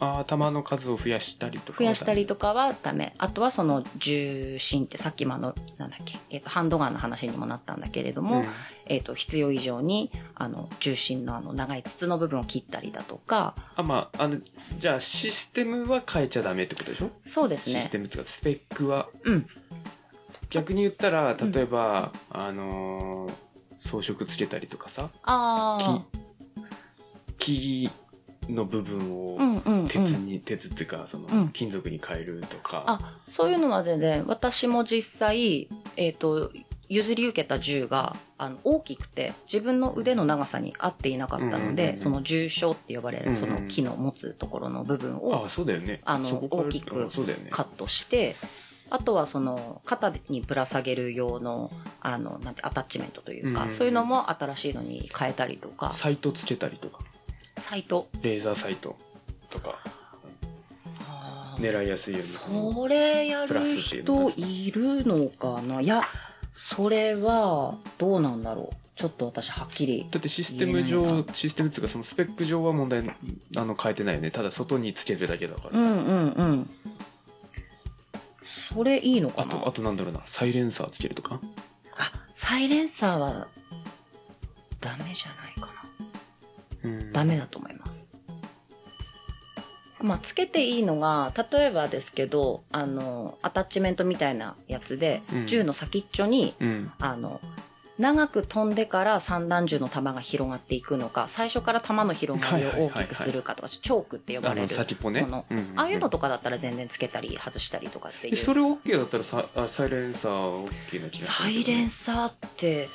ああ弾の数を増やしたりとか増やしたりとかはダメ。あとはその重心ってさっきもあの、なんだっけ、えっと、ハンドガンの話にもなったんだけれども、うんえっと、必要以上に、あの、重心のあの、長い筒の部分を切ったりだとか、あまああのじゃあシステムは変えちゃダメってことでしょ？そうですねシス。テムっていうかスペックは？うん。逆に言ったら例えば、あのー装飾つけたりとかさああ。木の部分を。鉄に、鉄っていうかそのうん。金属に変えるとか、あ、そういうのは全然、私も実際、えっ、と、譲り受けた銃があの大きくて自分の腕の長さに合っていなかったので、その重傷って呼ばれるその木の持つところの部分をあそうだよね。あの大きくカットして、あとはその肩にぶら下げる用のあのなんてアタッチメントというか、そういうのも新しいのに変えたりとか。サイトつけたりとかサイト。レーザーサイトとか狙いやすいようにそれやるプラスっていうの人いるのかな？いやそれはどうなんだろう？ちょっと私はっきりだってシステム上システムっていうかそのスペック上は問題あの変えてないよね。ただ外につけるだけだから、うんうんうん。それいいのかな？あとあとなんだろうな。サイレンサーつけるとか？あサイレンサーはダメじゃないかな。うんダメだと思います。まあ、つけていいのが、例えばですけど、あの、アタッチメントみたいなやつで、うん。銃の先っちょに、うん。あの、長く飛んでから散弾銃の弾が広がっていくのか、最初から弾の広がりを大きくするかとか、チョークって呼ばれる先っぽね。うんうんうん。ああいうのとかだったら全然つけたり外したりとかっていう。えそれ OK だったらサあサイレンサー OK な気がするサイレンサーって、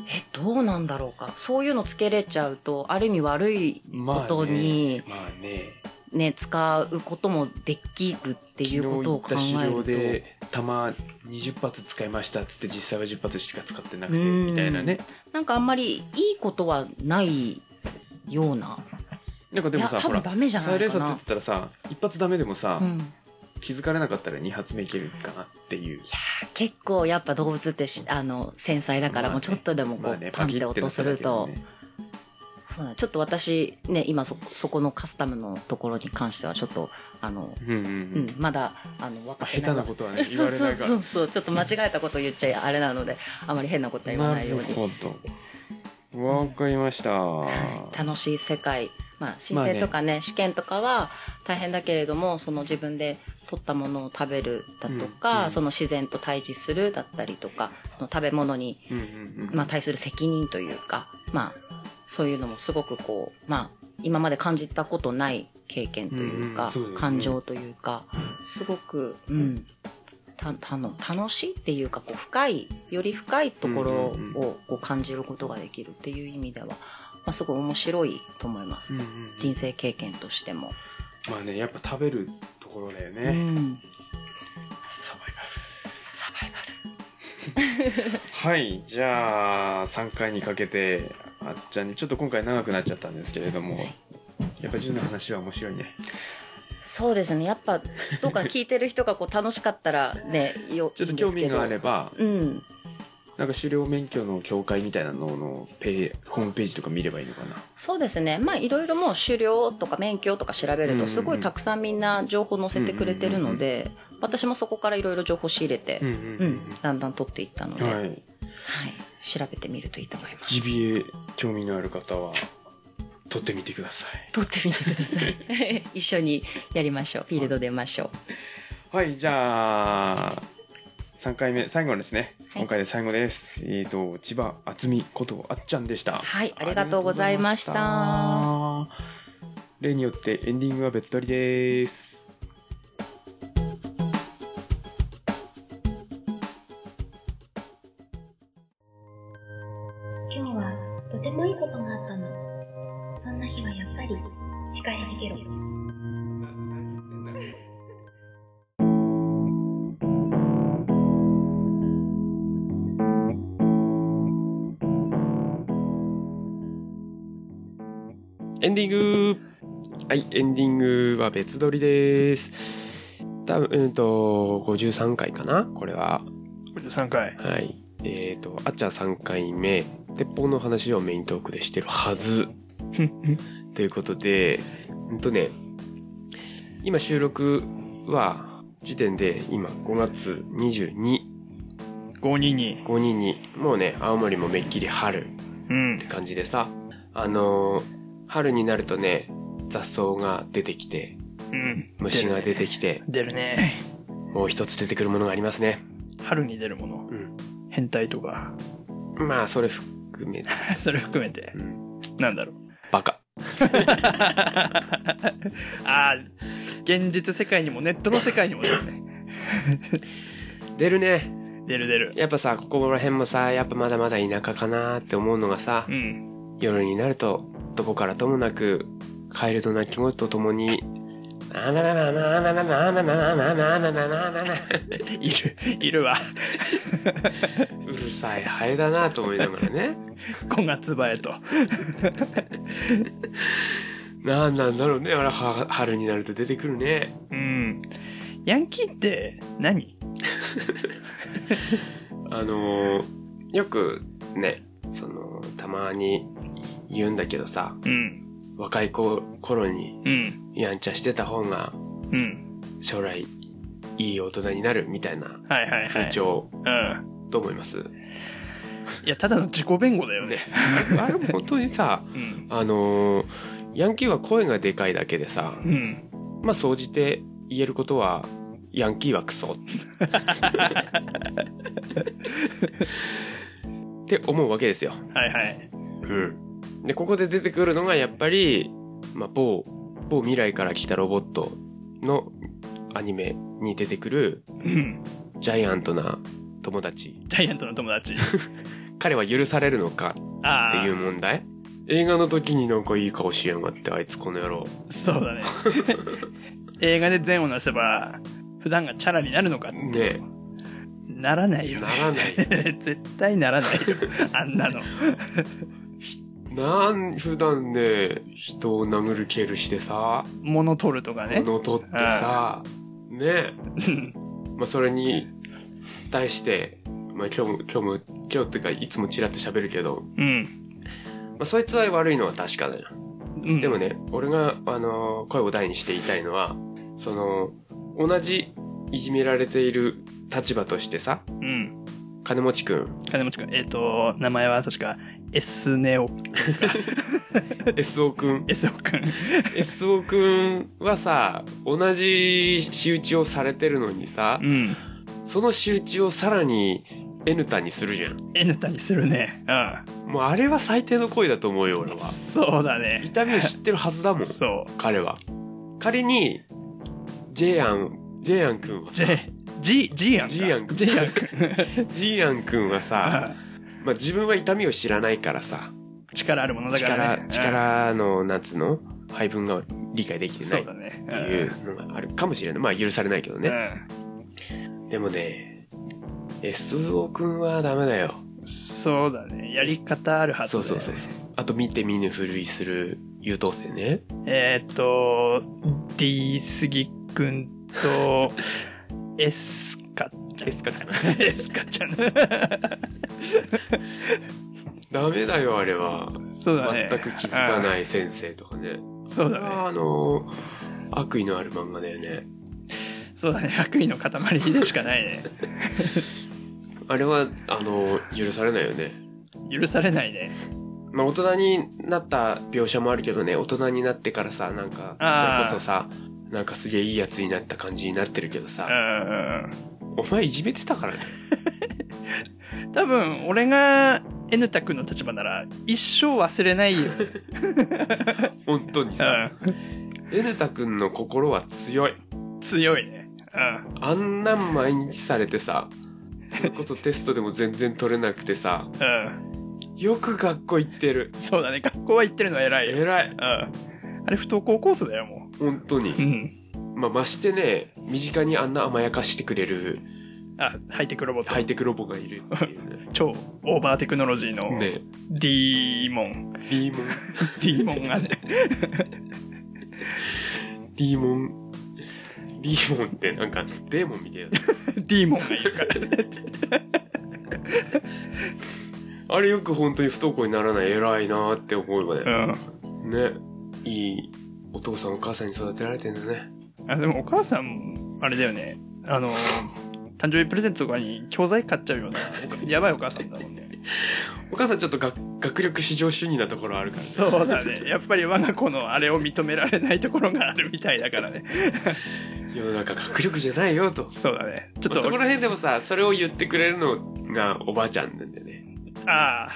え、どうなんだろうか。そういうのつけれちゃうと、ある意味悪いことに、まあね,、まあねね、使うこともできるっていうことを考昨日行った資料えるで弾20発使いましたっつって実際は10発しか使ってなくてうんみたいなねと、なんかあんまりいいことはないような。なんかでもさほら多分ダメじゃないかなサイレンサーつっ。てたらさ一発ダメでもさ、うん、気づかれなかったら2発目いけるかなっていう。結構やっぱ動物ってしあの繊細だからまあね。もうちょっとでもこう、まあねパンって音すると、ねそうだねちょっと私ね今そそこのカスタムのところに関してはちょっとあの、うんうんううんん、まだあの分かって下ない。手なことはね言 [LAUGHS] そうそうそうそうちょっと間違えたこと言っちゃあれなのであまり変なことは言わないように。なるほど。わかりました、はい。楽しい世界。まあ申請とかね試験とかは大変だけれどもその自分で取ったものを食べるだとか、うんうんその自然と対峙するだったりとか、その食べ物に、うんうんうん。まあ、対する責任というか、まあ、そういうのもすごくこう、まあ、今まで感じたことない経験というか、うんうんそうね感情というか、すごく、うん、た、たの、楽しいっていうか、こう、深い、より深いところをこう感じることができるっていう意味では、まあ、すごい面白いと思います。うんうんうん人生経験としても。まあね、やっぱ食べるところだようね。ん。サバイサバイバル。はい、じゃあ、3回にかけて、あっちゃんに、ちょっと今回長くなっちゃったんですけれども、やっぱ銃の話は面白いね。そうですね。やっぱ、どうか聞いてる人がこう楽しかったらね、よ、ちょっと興味があれば。ば、うん。なんか狩猟免許の協会みたいなののペーホームページとか見ればいいのかな？そうですね。まあ、いろいろもう狩猟とか免許とか調べると、すごいたくさんみんな情報載せてくれてるので、私もそこからいろいろ情報仕入れて、うんうん、だんだん取っていったので、はい、はい。調べてみるといいと思います。ジビエ興味のある方は、撮ってみてください。取ってみてください。[LAUGHS] [LAUGHS] 一緒にやりましょう。フィールド出ましょう。はい、じゃあ、3回目、最後ですね。はい今回で最後です。えっ、と、千葉厚美ことあっちゃんでした。はいありがとうございましたありがとうございました例によってエンディングは別撮りです。別撮りです。多分、うんと、53回かな？これは。53回。はい。えっ、と、あっちゃん3回目、鉄砲の話をメイントークでしてるはず。[LAUGHS] ということで、うんとね、今収録は、時点で今5月22、522。522、もうね、青森もめっきり春っうんて。感じでさ、あのー春になるとね、雑草が出てきて、うん。虫が出てきて、出るね。もう一つ出てくるものがありますね。春に出るもの。うん。変態とか。まあ、それ含めて、[LAUGHS] それ含めてう。ん、なんだろう。バカ。[LAUGHS] ああ、現実世界にもネットの世界にも出るね。[LAUGHS] 出るね。出る出る。やっぱさ、ここら辺もさ、やっぱまだまだ田舎かなって思うのがさう、ん。夜になると、どこからともなく、カエルの鳴き声とともに、ななななななななななななななななないる、いるわ。[LAUGHS] うるさいハエだなと思いながらね。5月映えと。[LAUGHS] なんなんだろうね。あれ、は春になると出てくるね。うん。ヤンキーって何？[LAUGHS] あのー、よくね、その、たまに言うんだけどさ、うん。若い子頃にうん。やんちゃしてた方がうん。将来いい大人になるみたいなはいはいはい。風潮うん。と思います？いや、ただの自己弁護だよね。[LAUGHS] あれも本当にさ、うん。あのーヤンキーは声がでかいだけでさ、うん。まあ総じて言えることは、ヤンキーはクソ。[LAUGHS] って思うわけですよ。はいはい。うん。で、ここで出てくるのがやっぱり、まあ、某、某未来から来たロボットのアニメに出てくるうん。ジャイアントな友達。ジャイアントの友達。[LAUGHS] 彼は許されるのか。っていう問題映画の時になんかいい顔しやがって、あいつこの野郎。そうだね。[LAUGHS] 映画で善をなせば、普段がチャラになるのかってねならないよね。ならない。[LAUGHS] 絶対ならないよ。あんなの。なん、普段ね、人を殴る蹴るしてさ、物取るとかね。物取ってさ、ね。まあ、それに対して、まあ、今日も、今日も、今日っていうか、いつもちらって喋るけど、うん。まあ、そいつは悪いのは確かだよ。うん。でもね、俺が、あのー声を大にして言いたいのは、その、同じいじめられている立場としてさ、うん。金持ちくん、金持ちくん。えっ、と、名前は確か、S ネオ、SO くん S オくん。SO くんはさ同じ仕打ちをされてるのにさうん。その仕打ちをさらに N タにするじゃん N タにするね。もうあれは最低の行為だと思うよ俺うん。はそうだね。痛みを知ってるはずだもんそう。彼は仮にジェイアンジェイアンくんはさ J、G、G アンか。G アン G アンくん。[LAUGHS] ジーアンくんはさ、まあ、自分は痛みを知らないからさ。力あるものだから力ね。力のなんつうの？配分が理解できうんてないっ。ていうのがあるかもしれない。まあ許されないけどうん。ね、でもね SO くんはダメだよ。うんそうだね。やり方あるはずだよ。ねそうそうそう。あと見て見ぬふりする優等生ね。えーっと、D 杉くんと、S [LAUGHS] かちゃん。S かちゃん S かちゃん。[LAUGHS] [LAUGHS] ダメだよあれはそうだね。全く気づかない先生とかねうん。そうだね。あの悪意のある漫画だよねそうだね。悪意の塊でしかないね。[LAUGHS] あれはあの許されないよね許されないね。まあ大人になった描写もあるけどね、大人になってからさ、なんか、それこそさ、なんかすげえいいやつになった感じになってるけどうさ、ん。お前いじめてたからね。[LAUGHS] 多分、俺が N タ君の立場なら、一生忘れないよ。[LAUGHS] 本当にさ、エヌタ君の心は強い。うん。強いね。うん。あんなん毎日されてさ、それこそテストでも全然取れなくてさ、うん。よく学校行ってる。そうだね。学校は行ってるのは偉いよ。偉い。うん。あれ不登校コースだよ、も本当にう。う。ん。まあ、ましてね、身近にあんな甘やかしてくれるあ、ハイテクロボット。ハイテクロボがいるっていうね。[LAUGHS] 超オーバーテクノロジーのね、ディーモン。リ [LAUGHS] ーモン、ディーモンがね。リーモン、リーモンってなんかデーモンみたいな。[LAUGHS] ディーモンがいるから。あれよく本当に不登校にならない偉いなって思うわうね。ん。ね。いいお父さんお母さんに育てられてんだね。あ、でもお母さん、あれだよね。あの、誕生日プレゼントとかに教材買っちゃうような、[LAUGHS] やばいお母さんだもんね。お母さんちょっと学学力至上主義なところあるから、ね。そうだね。やっぱり我が子のあれを認められないところがあるみたいだからね。世の中学力じゃないよと。そうだね。ちょっと、まあそこら辺でもさ、それを言ってくれるのがおばあちゃんなんだよね。あ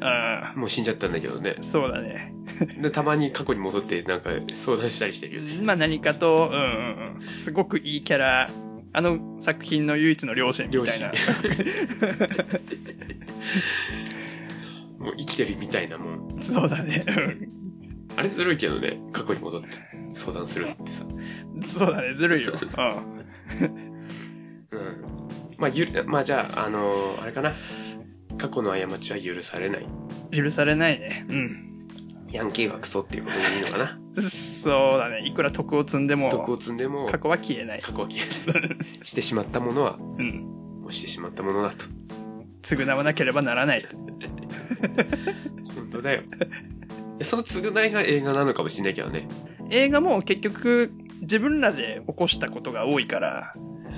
あ、もう死んじゃったんだけどねうん、。そうだね。[LAUGHS] で、たまに過去に戻ってなんか相談したりしてるよね。まあ何かと、うんうんうん。すごくいいキャラ、あの作品の唯一の両親みたいな。[LAUGHS] もう生きてるみたいなもん。そうだね。うんあれずるいけどね、過去に戻って相談するってさ。そうだね。ずるいよ。[LAUGHS] ううん。まあ、ゆる、まあじゃあ、あのーあれかな。過去の過ちは許されない。ん。許されないね。うん。ヤンキーはクソっていうことでいいのかな？そうだね。いくら徳を積んでも、徳を積んでも、過去は消えない。過去は消えない。してしまったものは、うん。もうしてしまったものだと。償わなければならない。本当だよ。その償いが映画なのかもしれないけどね。映画も結局、自分らで起こしたことが多いから、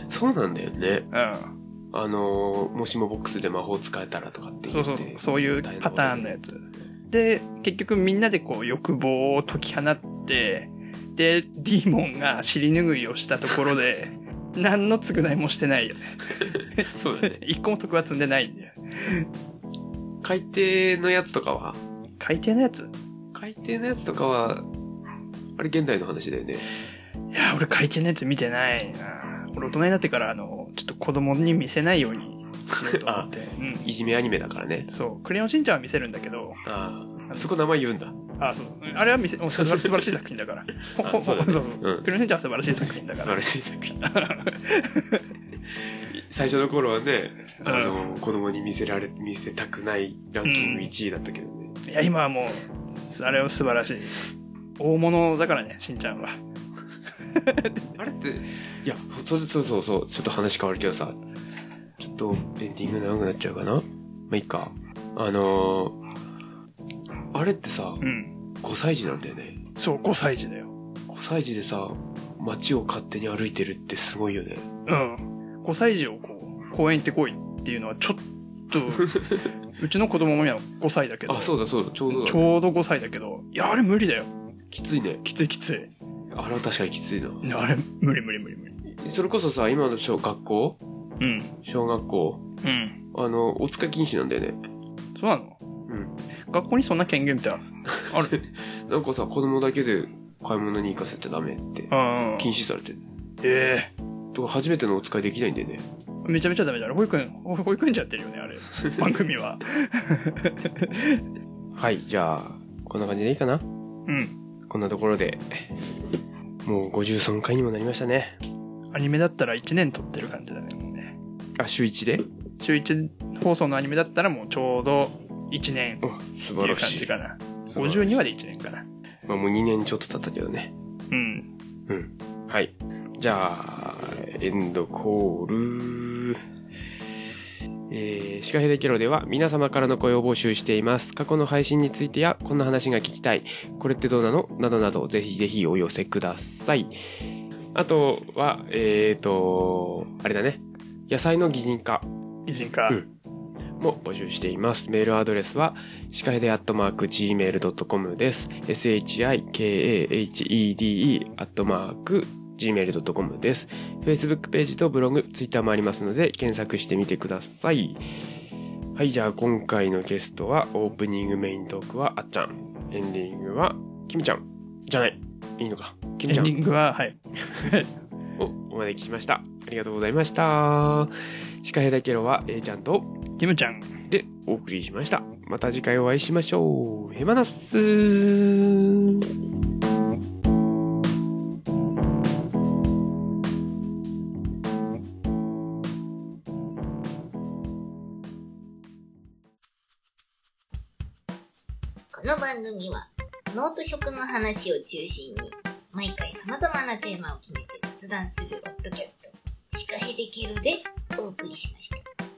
そうなんだよね。うん。あのーもしもボックスで魔法使えたらとかって言って。そうそう、そういうパターンのやつ。で、結局みんなでこう欲望を解き放って、で、ディーモンが尻拭いをしたところで、[LAUGHS] 何の償いもしてないよね。そうだね。[LAUGHS] 一個も徳は積んでないんだよ。海底のやつとかは？海底のやつ？海底のやつとかは、あれ現代の話だよね。いや、俺海底のやつ見てないな。俺大人になってから、あの、ちょっと子供に見せないようにしようと思って。[LAUGHS] うん。いじめアニメだからね。そう。クレヨンしんちゃんは見せるんだけど、ああ。そこ名前言うんだ。あ、そう。あれは見せ、もう素晴ら素晴らしい作品だから。[LAUGHS] ほほあそうだねそううんクレヨンしんちゃんは素晴らしい作品だから。素晴らしい作品。[LAUGHS] 最初の頃はね、あの、子供に見せられ、見せたくないランキング1位だったけどね。いや、今はもう、あれは素晴らしい。大物だからね、しんちゃんは。あれって、いや、そうそうそうそう、ちょっと話変わるけどさ、ちょっとエンディング長くなっちゃうかな？まあいいか。あのー、あれってさ、うん。5歳児なんだよね。そう、5歳児だよ。5歳児でさ、街を勝手に歩いてるってすごいよね。うん。5歳児をこう、公園行ってこいっていうのはちょっと、[LAUGHS] うちの子供も今5歳だけど、あ、そうだそうだ、ちょうどだ、ちょうど5歳だけど、いや、あれ無理だよ。きついね。きついきつい。あれは確かにきついな。あれ、無理無理無理無理。それこそさ、今の小学校うん。小学校うん。あの、お使い禁止なんだよね。そうなの？うん。学校にそんな権限ってある？[LAUGHS] ある？なんかさ、子供だけで買い物に行かせちゃダメって、うん。禁止されてる。えとか、初めてのお使いできないんだよね。えめちゃめちゃダメだろ。保育園、保育園じゃってるよね、あれ。[LAUGHS] 番組は。[LAUGHS] はい、じゃあ、こんな感じでいいかな？うん。こんなところで、もう53回にもなりましたね。アニメだったら1年撮ってる感じだね。あ、週1で？週1放送のアニメだったらもうちょうど1年っお、素ていう。感じかな。素晴らしい52話で1年かな。まあもう2年ちょっと経ったけどね。うん。うん。はい。じゃあ、エンドコール。えー、シカヘデケロでは皆様からの声を募集しています。過去の配信についてや、こんな話が聞きたい、これってどうなの？などなど、ぜひぜひお寄せください。あとは、えーと、あれだね。野菜の擬人化擬人化。うんも募集しています。メールアドレスは、シカヘデアットマーク gmail.com です。shikahede アットマーク gmail.com です。Facebook ページとブログ、Twitter もありますので、検索してみてください。はい、じゃあ今回のゲストは、オープニングメイントークはあっちゃん。エンディングは、キムちゃん。じゃない。いいのか。キムちゃんエンディングは、はい。をお招きしました。ありがとうございました。シカヘデケロは A ちゃんと、キムちゃん。でお送りしました。また次回お会いしましょう。ヘマナッスこの番組は、ノート食の話を中心に、毎回様々なテーマを決めて雑談するポッドキャスト、シカヘデケロでお送りしました。